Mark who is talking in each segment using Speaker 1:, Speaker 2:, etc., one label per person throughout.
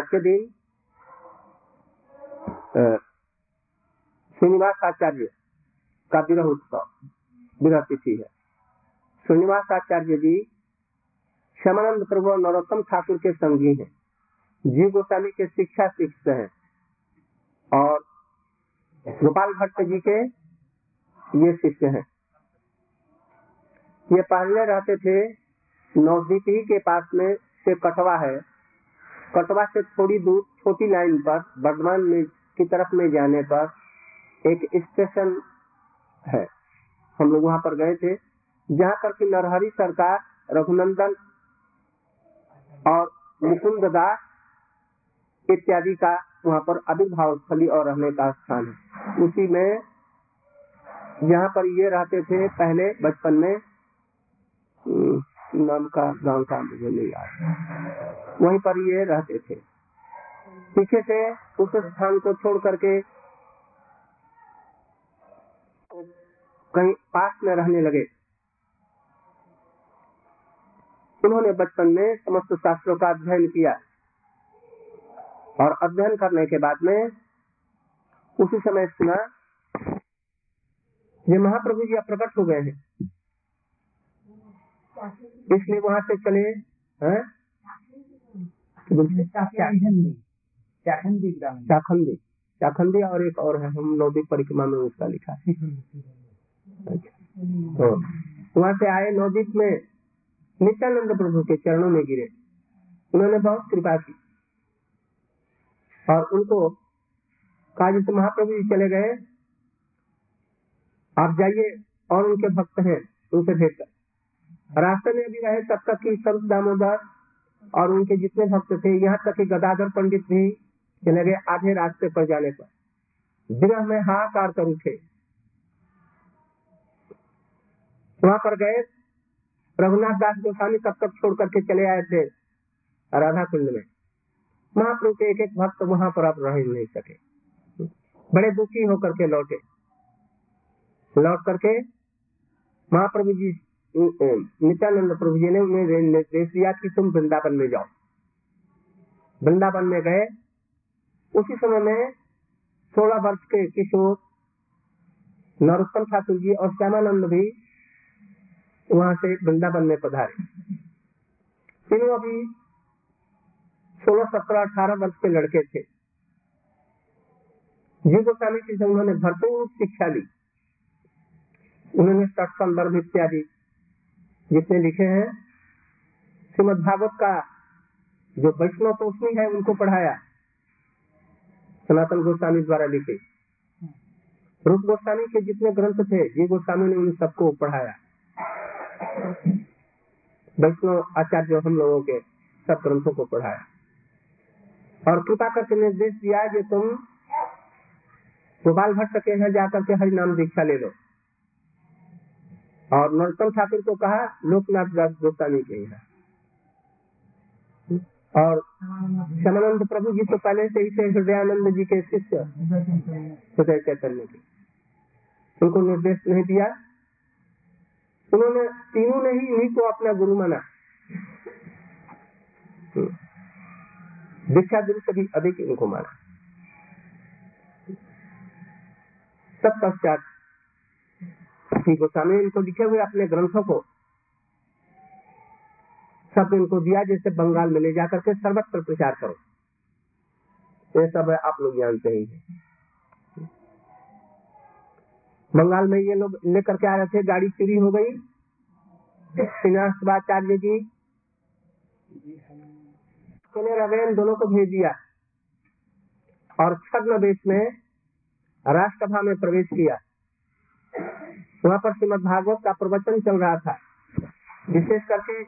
Speaker 1: दिन श्रीनिवास आचार्य का विरह उत्सव, विरह तिथि है। श्रीनिवास आचार्य जी श्यामानंद प्रभु और नरोत्तम ठाकुर के संगी हैं। जीव गोस्वामी के शिक्षा शिक्षक हैं और गोपाल भट्ट जी के ये शिष्य हैं। ये पहले रहते थे नवदीपी के पास में से कटवा है। कटवा से थोड़ी दूर, छोटी लाइन पर बर्धमान में, की तरफ़ में जाने पर एक स्टेशन है। हम लोग वहाँ पर गए थे, जहाँ पर की नरहरी सरकार, रघुनंदन और मुकुंद दास इत्यादि का वहाँ पर आविर्भाव स्थली और रहने का स्थान है। उसी में जहाँ पर ये रहते थे, पहले बचपन में नाम का गाँव का मुझे नहीं याद वहीं पर ये रहते थे। पीछे से उस स्थान को छोड़ करके कहीं पास में रहने लगे। उन्होंने बचपन में समस्त शास्त्रों का अध्ययन किया और अध्ययन करने के बाद में उसी समय सुना, ये महाप्रभु जी प्रकट हो गए हैं। इसलिए वहाँ से चले हैं?
Speaker 2: चाखंडी।
Speaker 1: चाखंदी चाखंदी और एक और है हम नवदीप परिक्रमा में उसका लिखा है। तो वहाँ से आए नवदीप में नित्यानंद प्रभु के चरणों में गिरे। उन्होंने बहुत कृपा की। और उनको कहा जैसे महाप्रभु जी चले गए। आप जाइए और उनके भक्त हैं उनसे भेंट कर। रास्ते में भी रहे, तब तक की संत दामोदर और उनके जितने भक्त थे, यहाँ तक कि गदाधर पंडित भी चले गए आधे रास्ते पर जाने पर। विरह में हाहाकार कर उठे। वहाँ पर गए। रघुनाथ दास गोस्वामी तब तक छोड़ करके चले आए थे राधा कुंड में। महाप्रभु के एक एक भक्त वहाँ पर अब रह नहीं सके। बड़े दुखी होकर के लौटे। लौट करके महाप्रभु जी नित्यानंद प्रभु जी ने उन्हें निर्देश दिया कि तुम वृंदावन में जाओ। वृंदावन में गए। उसी समय में सोलह वर्ष के किशोर नरोत्तम ठाकुर जी और श्यामानंद भी वहाँ से वृंदावन में पधारे। तीनों अभी सोलह, सत्रह, अठारह वर्ष के लड़के थे। जी गोस्वामी जी से उन्होंने भरपूर शिक्षा ली। उन्होंने सठ संदर्भ इत्यादि जितने लिखे हैं श्रीमद भागवत का जो वैष्णव तोषणी है उनको पढ़ाया। सनातन गोस्वामी द्वारा लिखे। रूप गोस्वामी के जितने ग्रंथ थे, जी गोस्वामी ने उन सबको पढ़ाया। वैष्णव आचार्य हम लोगों के सब ग्रंथों को पढ़ाया। और कृपा करके निर्देश दिया कि तुम गोपाल भट्ट के यहाँ जाकर के हरि नाम दीक्षा ले लो। और नरोत्तम ठाकुर को कहा, लोकनाथ दास गोस्वामी के यहाँ और श्यामानंद प्रभु जी तो पहले से ही थे हृदयानंद जी के शिष्य, हृदय चैतन्य के। उनको निर्देश नहीं दिया। उन्होंने तीनों ने ही इन्हीं को अपना गुरु माना। दीक्षा गुरु से भी अधिक इनको माना। सब पश्चात गोस्वामी इनको लिखे हुए अपने ग्रंथों को। सब इनको दिया, जैसे बंगाल में ले जाकर के सर्वत्र प्रचार करो। ये सब आप लोग जानते ही बंगाल में ये लोग लेकर के आ रहे थे, गाड़ी चोरी हो गई। श्रीनिवासाचार्य जी रवेन दोनों को भेज दिया और छद्म देश में राष्ट्रसभा में प्रवेश किया। वहाँ पर श्रीमद भागवत का प्रवचन चल रहा था। विशेष करके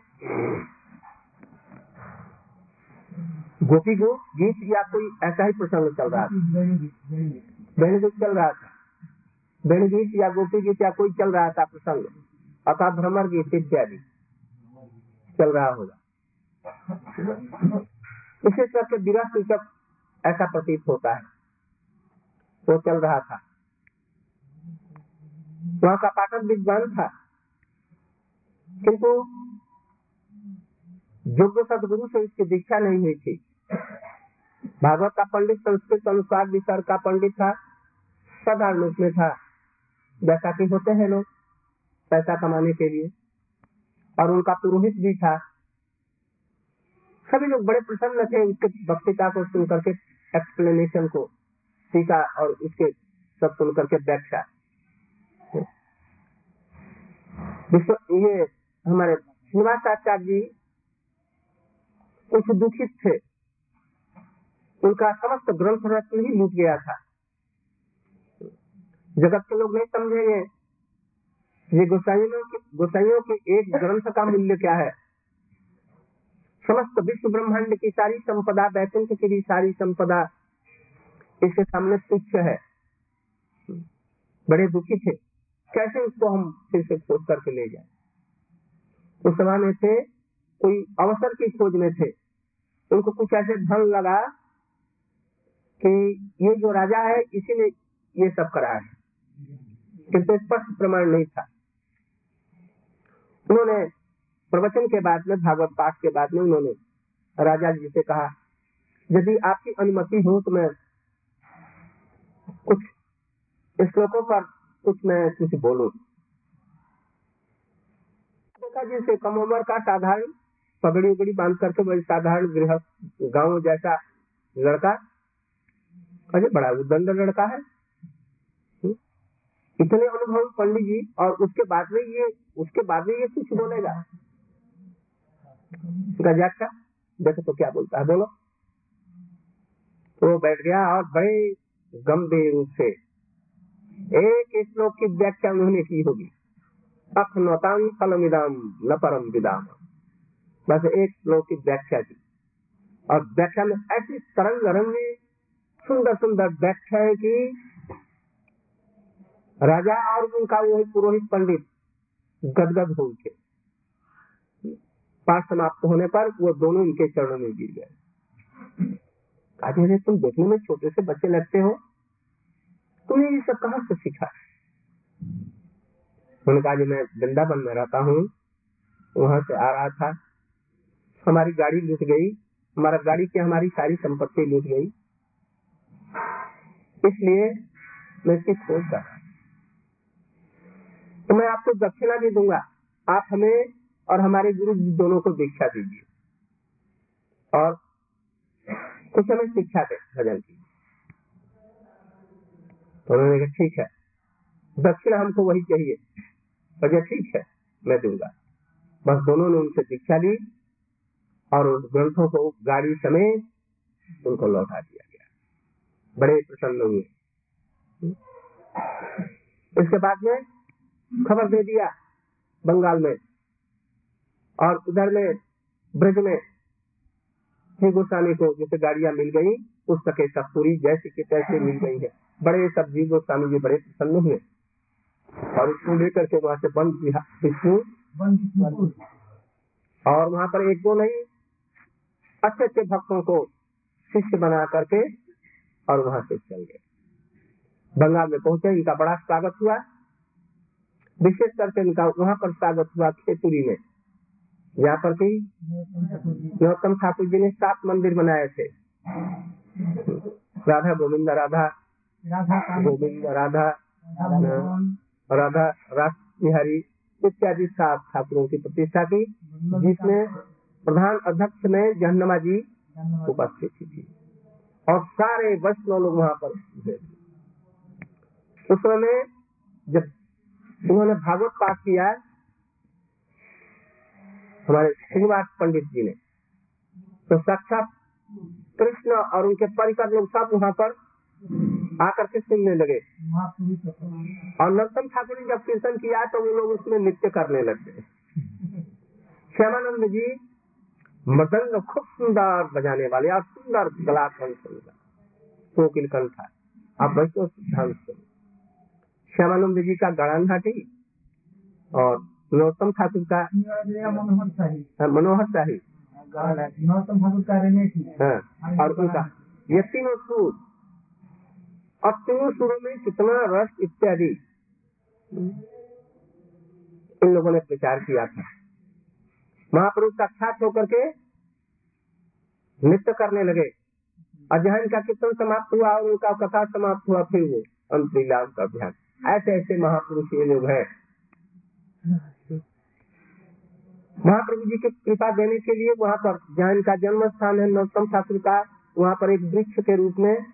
Speaker 1: गोपी गो गीत या कोई ऐसा ही प्रसंग चल रहा था। गीत चल रहा था। वेणु गीत या गोपी गीत या कोई चल रहा था प्रसंग। अथा भ्रमर गीत इत्यादि चल रहा होगा। विशेष करके विरह सूचक ऐसा प्रतीत होता है। वो चल रहा था। वहाँ का पाठक विद्वान था। किंतु योग्य सदगुरु से इसकी दीक्षा नहीं हुई थी। भागवत का पंडित संस्कृत अनुसार विसर्ग का पंडित था, साधारण रूप में था। जैसा कि होते हैं लोग, पैसा कमाने के लिए। और उनका पुरोहित भी था। सभी लोग बड़े प्रसन्न थे उसके वक्तृता को सुन करके एक्सप्लेनेशन को टीका और उसके सब सुन करके व्याख्या। ये हमारे श्रीनिवासाचार्य जी कुछ दुखित थे। उनका समस्त ग्रंथ रत्न ही लूट गया था। जगत के लोग नहीं समझेंगे ये गोसाइयों की गोसाइयों के एक ग्रंथ का मूल्य क्या है? समस्त विश्व ब्रह्मांड की सारी संपदा, वैकुंठ की भी सारी संपदा इसके सामने तुच्छ है। बड़े दुखी थे। कैसे उसको हम फिर से खोज करके ले जाए? उस समय में थे, कोई अवसर की खोज में थे। उनको कुछ ऐसे धन लगा कि ये जो राजा है, इसी ने ये सब करा है। किंतु स्पष्ट प्रमाण नहीं था। उन्होंने प्रवचन के बाद में, भागवत पाठ के बाद में उन्होंने राजा जी से कहा, यदि आपकी अनुमति हो तो मैं कुछ श्लोकों पर कुछ मैं कुछ बोलू। देखा जी कम उम्र का साधारण, पगड़ी उगड़ी बाँध करके वही साधारण गृह, गाँव जैसा लड़का। अरे, बड़ा उदंड लड़का है। हम्म? इतने अनुभव पंडित जी, और उसके बाद में ये, उसके बाद में ये कुछ बोलेगा। गजाक का देखो तो क्या बोलता है, बोलो। तो बैठ गया और बड़े गंभीर रूप से एक श्लोक की व्याख्या उन्होंने की होगी। अखनताम फलमिदाम न परम विदाम। बस एक श्लोक की व्याख्या की। और व्याख्या में ऐसी तरंग रंगी, सुंदर सुंदर व्याख्या है कि राजा और उनका वही पुरोहित पंडित गदगद हो उठे। पाठ समाप्त होने पर वो दोनों उनके चरणों में गिर गए। तुम देखने में छोटे से बच्चे लगते हो। तुम्हें ये सब कहा से सीखा? उन्होंने कहा मैं वृंदावन में रहता हूँ, वहाँ से आ रहा था। हमारी गाड़ी लूट गई, हमारा गाड़ी की हमारी सारी संपत्ति लूट गई। इसलिए मैं इसकी खोज कर तो मैं आपको दक्षिणा भी दूँगा। आप हमें और हमारे गुरु दोनों को दीक्षा दीजिए। और कुछ हमें शिक्षा दे, भजन की तो उन्होंने कहा, ठीक है। दक्षिणा हमको वही चाहिए। भजन ठीक है, मैं दूँगा। बस दोनों ने उनसे दीक्षा ली और उस ग्रंथों को, गाड़ी समेत उनको लौटा दिया गया। बड़े प्रसन्न हुए। इसके बाद में खबर दे दिया बंगाल में और उधर में, ब्रज में। श्री गोस्वामी को जैसे गाड़ियाँ मिल गई, पुस्तकें सब पूरी जैसे के तैसे मिल गई है। बड़े सब जी गोस्वामी जी बड़े प्रसन्न हुए। और उसको लेकर के वहाँ से बंद विष्णु। और वहाँ पर एक दो नहीं अच्छे अच्छे भक्तों को शिष्य बना करके और वहाँ से चल गए। बंगाल में पहुँचे इनका बड़ा स्वागत हुआ। विशेष करके इनका वहाँ पर स्वागत हुआ खेतुरी में। यहाँ पर भी गौतम ठाकुर जी ने सात मंदिर बनाए थे। राधा गोविंद राधा गोविंद राधा राधा रास बिहारी इत्यादि सात ठाकुरों की प्रतिष्ठा की जिसमें प्रधान अध्यक्ष में जहनमा जी उपस्थित थी। और सारे वैष्णव लोग वहाँ पर उस समय जब उन्होंने भागवत पाठ किया हमारे श्रीनिवास पंडित जी ने तो साक्षात कृष्ण और उनके परिकर लोग सब वहाँ पर आकर के सुनने लगे। और नरतम ठाकुर ने जब कीर्तन किया तो वो लोग उसमें नृत्य करने लग गए श्यामानंद जी मृदंग खूब सुंदर बजाने वाले और सुंदर गला कंठ कोकिल कंठ आप वैसे ध्यान सुन श्यामानंद जी का गड़ान घाटी और नरोत्तम ठाकुर का हाँ, मनोहर शाही।
Speaker 2: नरोत्तम ठाकुर का
Speaker 1: हाँ और उनका। ये तीनों सुर। तीनों सुरों में कितना रस इत्यादि। इन लोगों ने प्रचार किया था। महापुरुष साक्षात होकर के नृत्य करने लगे। अध्ययन का कीर्तन समाप्त हुआ और उनका कथा समाप्त हुआ, फिर वो अंत लीला का अध्ययन ऐसे ऐसे महापुरुष ये लोग हैं। महाप्रभु जी की कृपा देने के लिए वहाँ पर जहाँ इनका जन्म स्थान है नौतम ठाकुर का। वहाँ पर एक वृक्ष के रूप में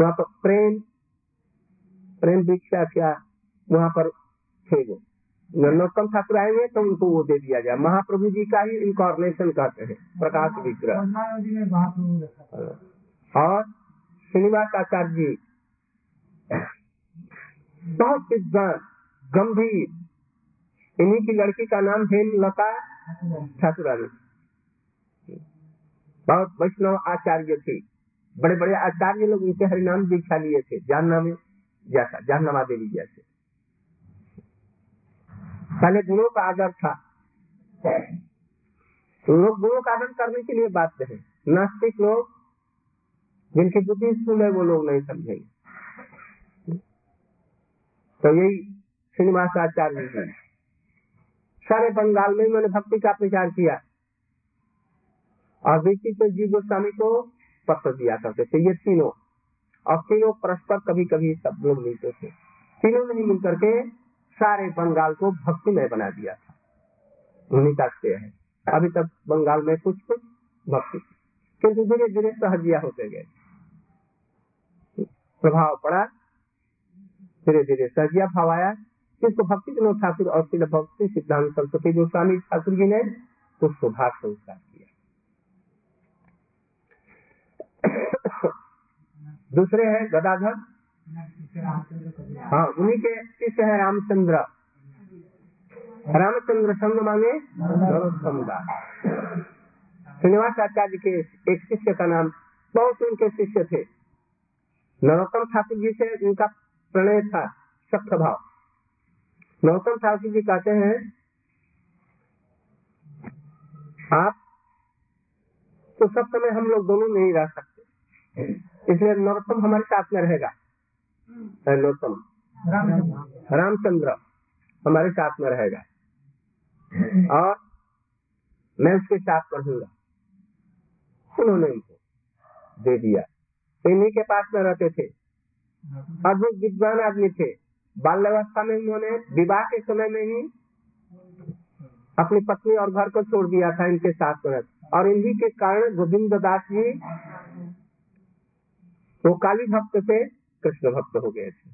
Speaker 1: वहाँ पर प्रेम प्रेम वृक्ष क्या वहाँ पर वो। नरोत्तम ठाकुर आएँगे तो उनको वो दे दिया जाए महाप्रभु जी का ही इनकॉर्नेशन कहते हैं, प्रकाश विग्रह। और श्रीनिवास आचार्य जी, बहुत विद्वान गंभीर, इन्हीं की लड़की का नाम हेमलता ठाकुरानी। बहुत वैष्णव आचार्य थे। बड़े बड़े आचार्य लोग उनसे हरिनाम दीक्षा लिए थे जानना में जैसा जानना देवी जैसे। पहले गुणों का आदर था। लोग गुणों का आदर करने के लिए बात है। नास्तिक लोग, जिनकी बुद्धि स्थूल है, वो लोग नहीं समझेंगे। तो यही श्रीनिवास आचार्य जी। सारे बंगाल में उन्होंने भक्ति का प्रचार किया। और बीसी तो जी गोस्वामी को पत्र दिया करते थे। ये तीनों। और तीनों परस्पर कभी कभी सब लोग मिलते थे। तीनों ने मिल करके सारे बंगाल को भक्तिमय बना दिया था। उन्हीं का श्रेय है। अभी तक बंगाल में कुछ कुछ भक्ति किंतु धीरे धीरे सहजिया होते गए। प्रभाव पड़ा। धीरे धीरे सहजिया भाव आया। जिसको भक्ति विनोद ठाकुर और भक्ति सिद्धांत सरस्वती गोस्वामी ठाकुर जी ने उसको भाग संस्कार किया दूसरे है गदाधर। हाँ उन्हीं के शिष्य है रामचंद्र। रामचंद्र संग दास श्रीनिवास आचार्य के एक शिष्य का नाम, बहुत उनके शिष्य थे। नरोत्तम ठाकुर जी से उनका प्रणय था, सख्त भाव। नरोत्तम ठाकुर जी कहते हैं, आप तो सब समय हम लोग दोनों नहीं रह सकते। इसलिए नरोत्तम हमारे साथ में रहेगा। नरोत्तम?
Speaker 2: रामचंद्र।
Speaker 1: रामचंद्र हमारे साथ में रहेगा। और मैं उसके साथ पढ़ूँगा उन्होंने उनको दे दिया। इन्हीं के पास में रहते थे। अद्भुत विद्वान आदमी थे। बाल्यावस्था में उन्होंने विवाह के समय में ही अपनी पत्नी और घर को छोड़ दिया था इनके साथ में। और इन्हीं के कारण गोविंद दास जी वो काली भक्त से कृष्ण भक्त हो गए थे।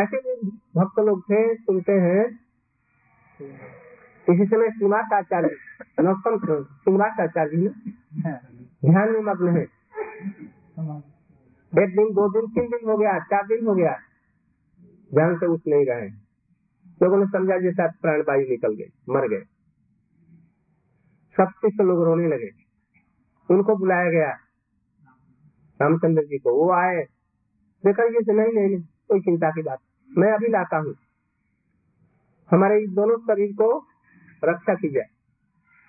Speaker 1: ऐसे भी भक्त लोग थे सुनते हैं। इसी समय श्रीनिवास आचार्य नौतम श्रीनिवास आचार्य जी ने ध्यान में मग्न है। एक दिन दो दिन तीन दिन हो गया चार दिन हो गया। ध्यान से उठ नहीं रहे। लोगों ने समझा जैसा प्राण वायु निकल गए मर गए। सब शिष्य लोग रोने लगे। उनको बुलाया गया। रामचंद्र जी को वो आए। देखा ये नहीं नहीं नहीं, कोई चिंता की बात मैं अभी लाता हूँ। हमारे इस दोनों शरीर को रक्षा की जाए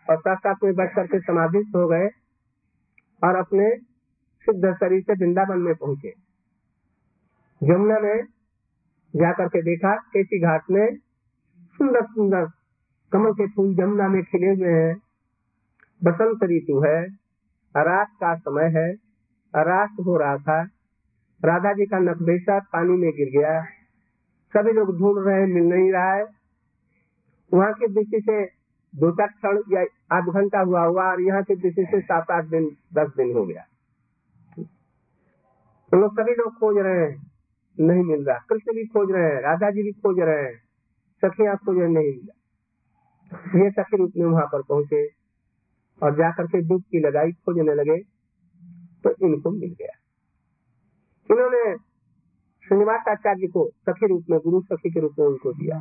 Speaker 1: और साथ साथ में बैठ करके समाधिस्थ हो गए और अपने सिद्ध शरीर से वृंदावन में पहुँचे। यमुना में जाकर के देखा केसी घाट में सुंदर सुंदर कमल के फूल यमुना में खिले हुए हैं। बसंत ऋतु है रात का समय है। रात हो रहा था। राधा जी का नकबेसा पानी में गिर गया। सभी लोग ढूंढ रहे, मिल नहीं रहा है। वहाँ की दृष्टि से दो चार क्षण या आध घंटा हुआ हुआ और यहाँ की दृष्टि से सात आठ दिन, दस दिन हो गया। तो लोग सभी लोग खोज रहे हैं। नहीं मिल रहा। कृष्ण भी खोज रहे हैं राधा जी भी खोज रहे हैं। सखियाँ खोज रहे नहीं मिला। ये सखी रूप में वहाँ पर पहुँचे और जाकर के दूध की लगाई खोजने लगे। तो इनको मिल गया। इन्होंने श्रीनिवास आचार्य को सखी रूप में गुरु सखी के रूप में उनको दिया।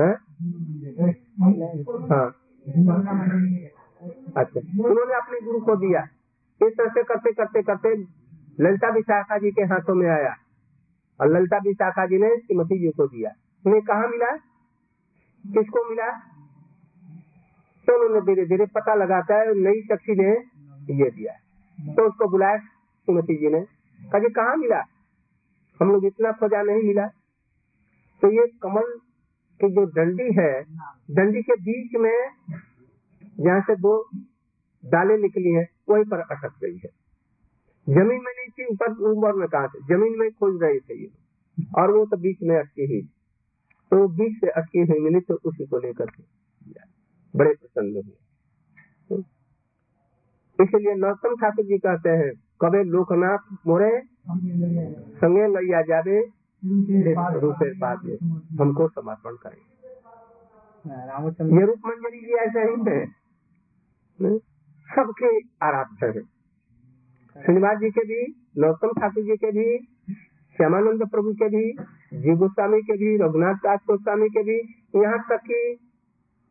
Speaker 1: है। हाँ? अच्छा। उन्होंने अपने गुरु को दिया। इस तरह से करते करते करते ललिता विशाखा जी के हाथों में आया। और ललिता विशाखा जी ने श्रीमती जी को दिया। उन्हें कहा मिला? किसको मिला? तो उन्होंने धीरे धीरे पता लगाकर नई शक्ति ने ये दिया। तो उसको बुलाया श्रीमती जी ने। कहा कहाँ मिला? हम लोग इतना खोजा नहीं मिला। तो ये कमल की जो डंडी है, डंडी के बीच में जहाँ से दो डाले निकली है, वहीं पर अटक गई है। ज़मीन में नहीं थी, ऊपर ऊपर में कहा ज़मीन में खोज रहे थे ये और वो तो बीच में अटकी हुई। तो बीच से अटकी हुई मिली तो उसी को लेकर के। बड़े प्रसन्न हुए। इसलिए नौतम ठाकुर जी कहते हैं कबे लोकनाथ मोरे संगे लैया जावे रूपे में हमको समर्पण करें। ये रूप मंजरी जी ऐसे ही है? सबके आराध्य है। श्रीनिवास जी के भी नौतम ठाकुर जी के भी श्यामानंद प्रभु के भी जी गोस्वामी के भी रघुनाथ दास गोस्वामी के भी यहाँ तक कि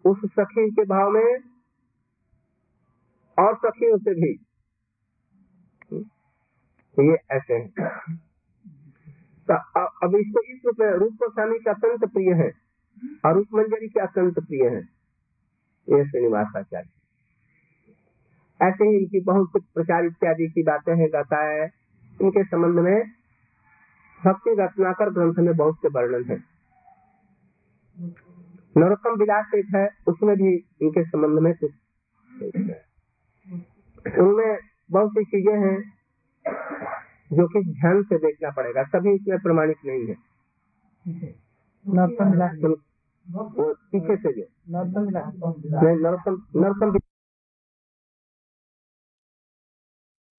Speaker 1: उस सखी के भाव में और सखियों से भी। हम्म? ये ऐसे हैं। तो अब इसको इस रूप में, रूप गोस्वामी का अत्यंत प्रिय है और रूप मंजरी के अत्यंत प्रिय है। ये श्रीनिवासाचार्य ऐसे ही इनकी बहुत कुछ प्रचार इत्यादि की बातें हैं गाता है। इनके संबंध में भक्ति रत्नाकर ग्रंथ में बहुत से वर्णन है। नरोत्तम विलास एक है, उसमें भी इनके संबंध में कुछ। उनमें बहुत सी चीज़ें हैं जो कि ध्यान से देखना पड़ेगा। सभी इसमें प्रमाणित नहीं है।
Speaker 2: नरोत्तम
Speaker 1: पीछे से जो
Speaker 2: नरोत्तम
Speaker 1: नरोत्तम नरोत्तम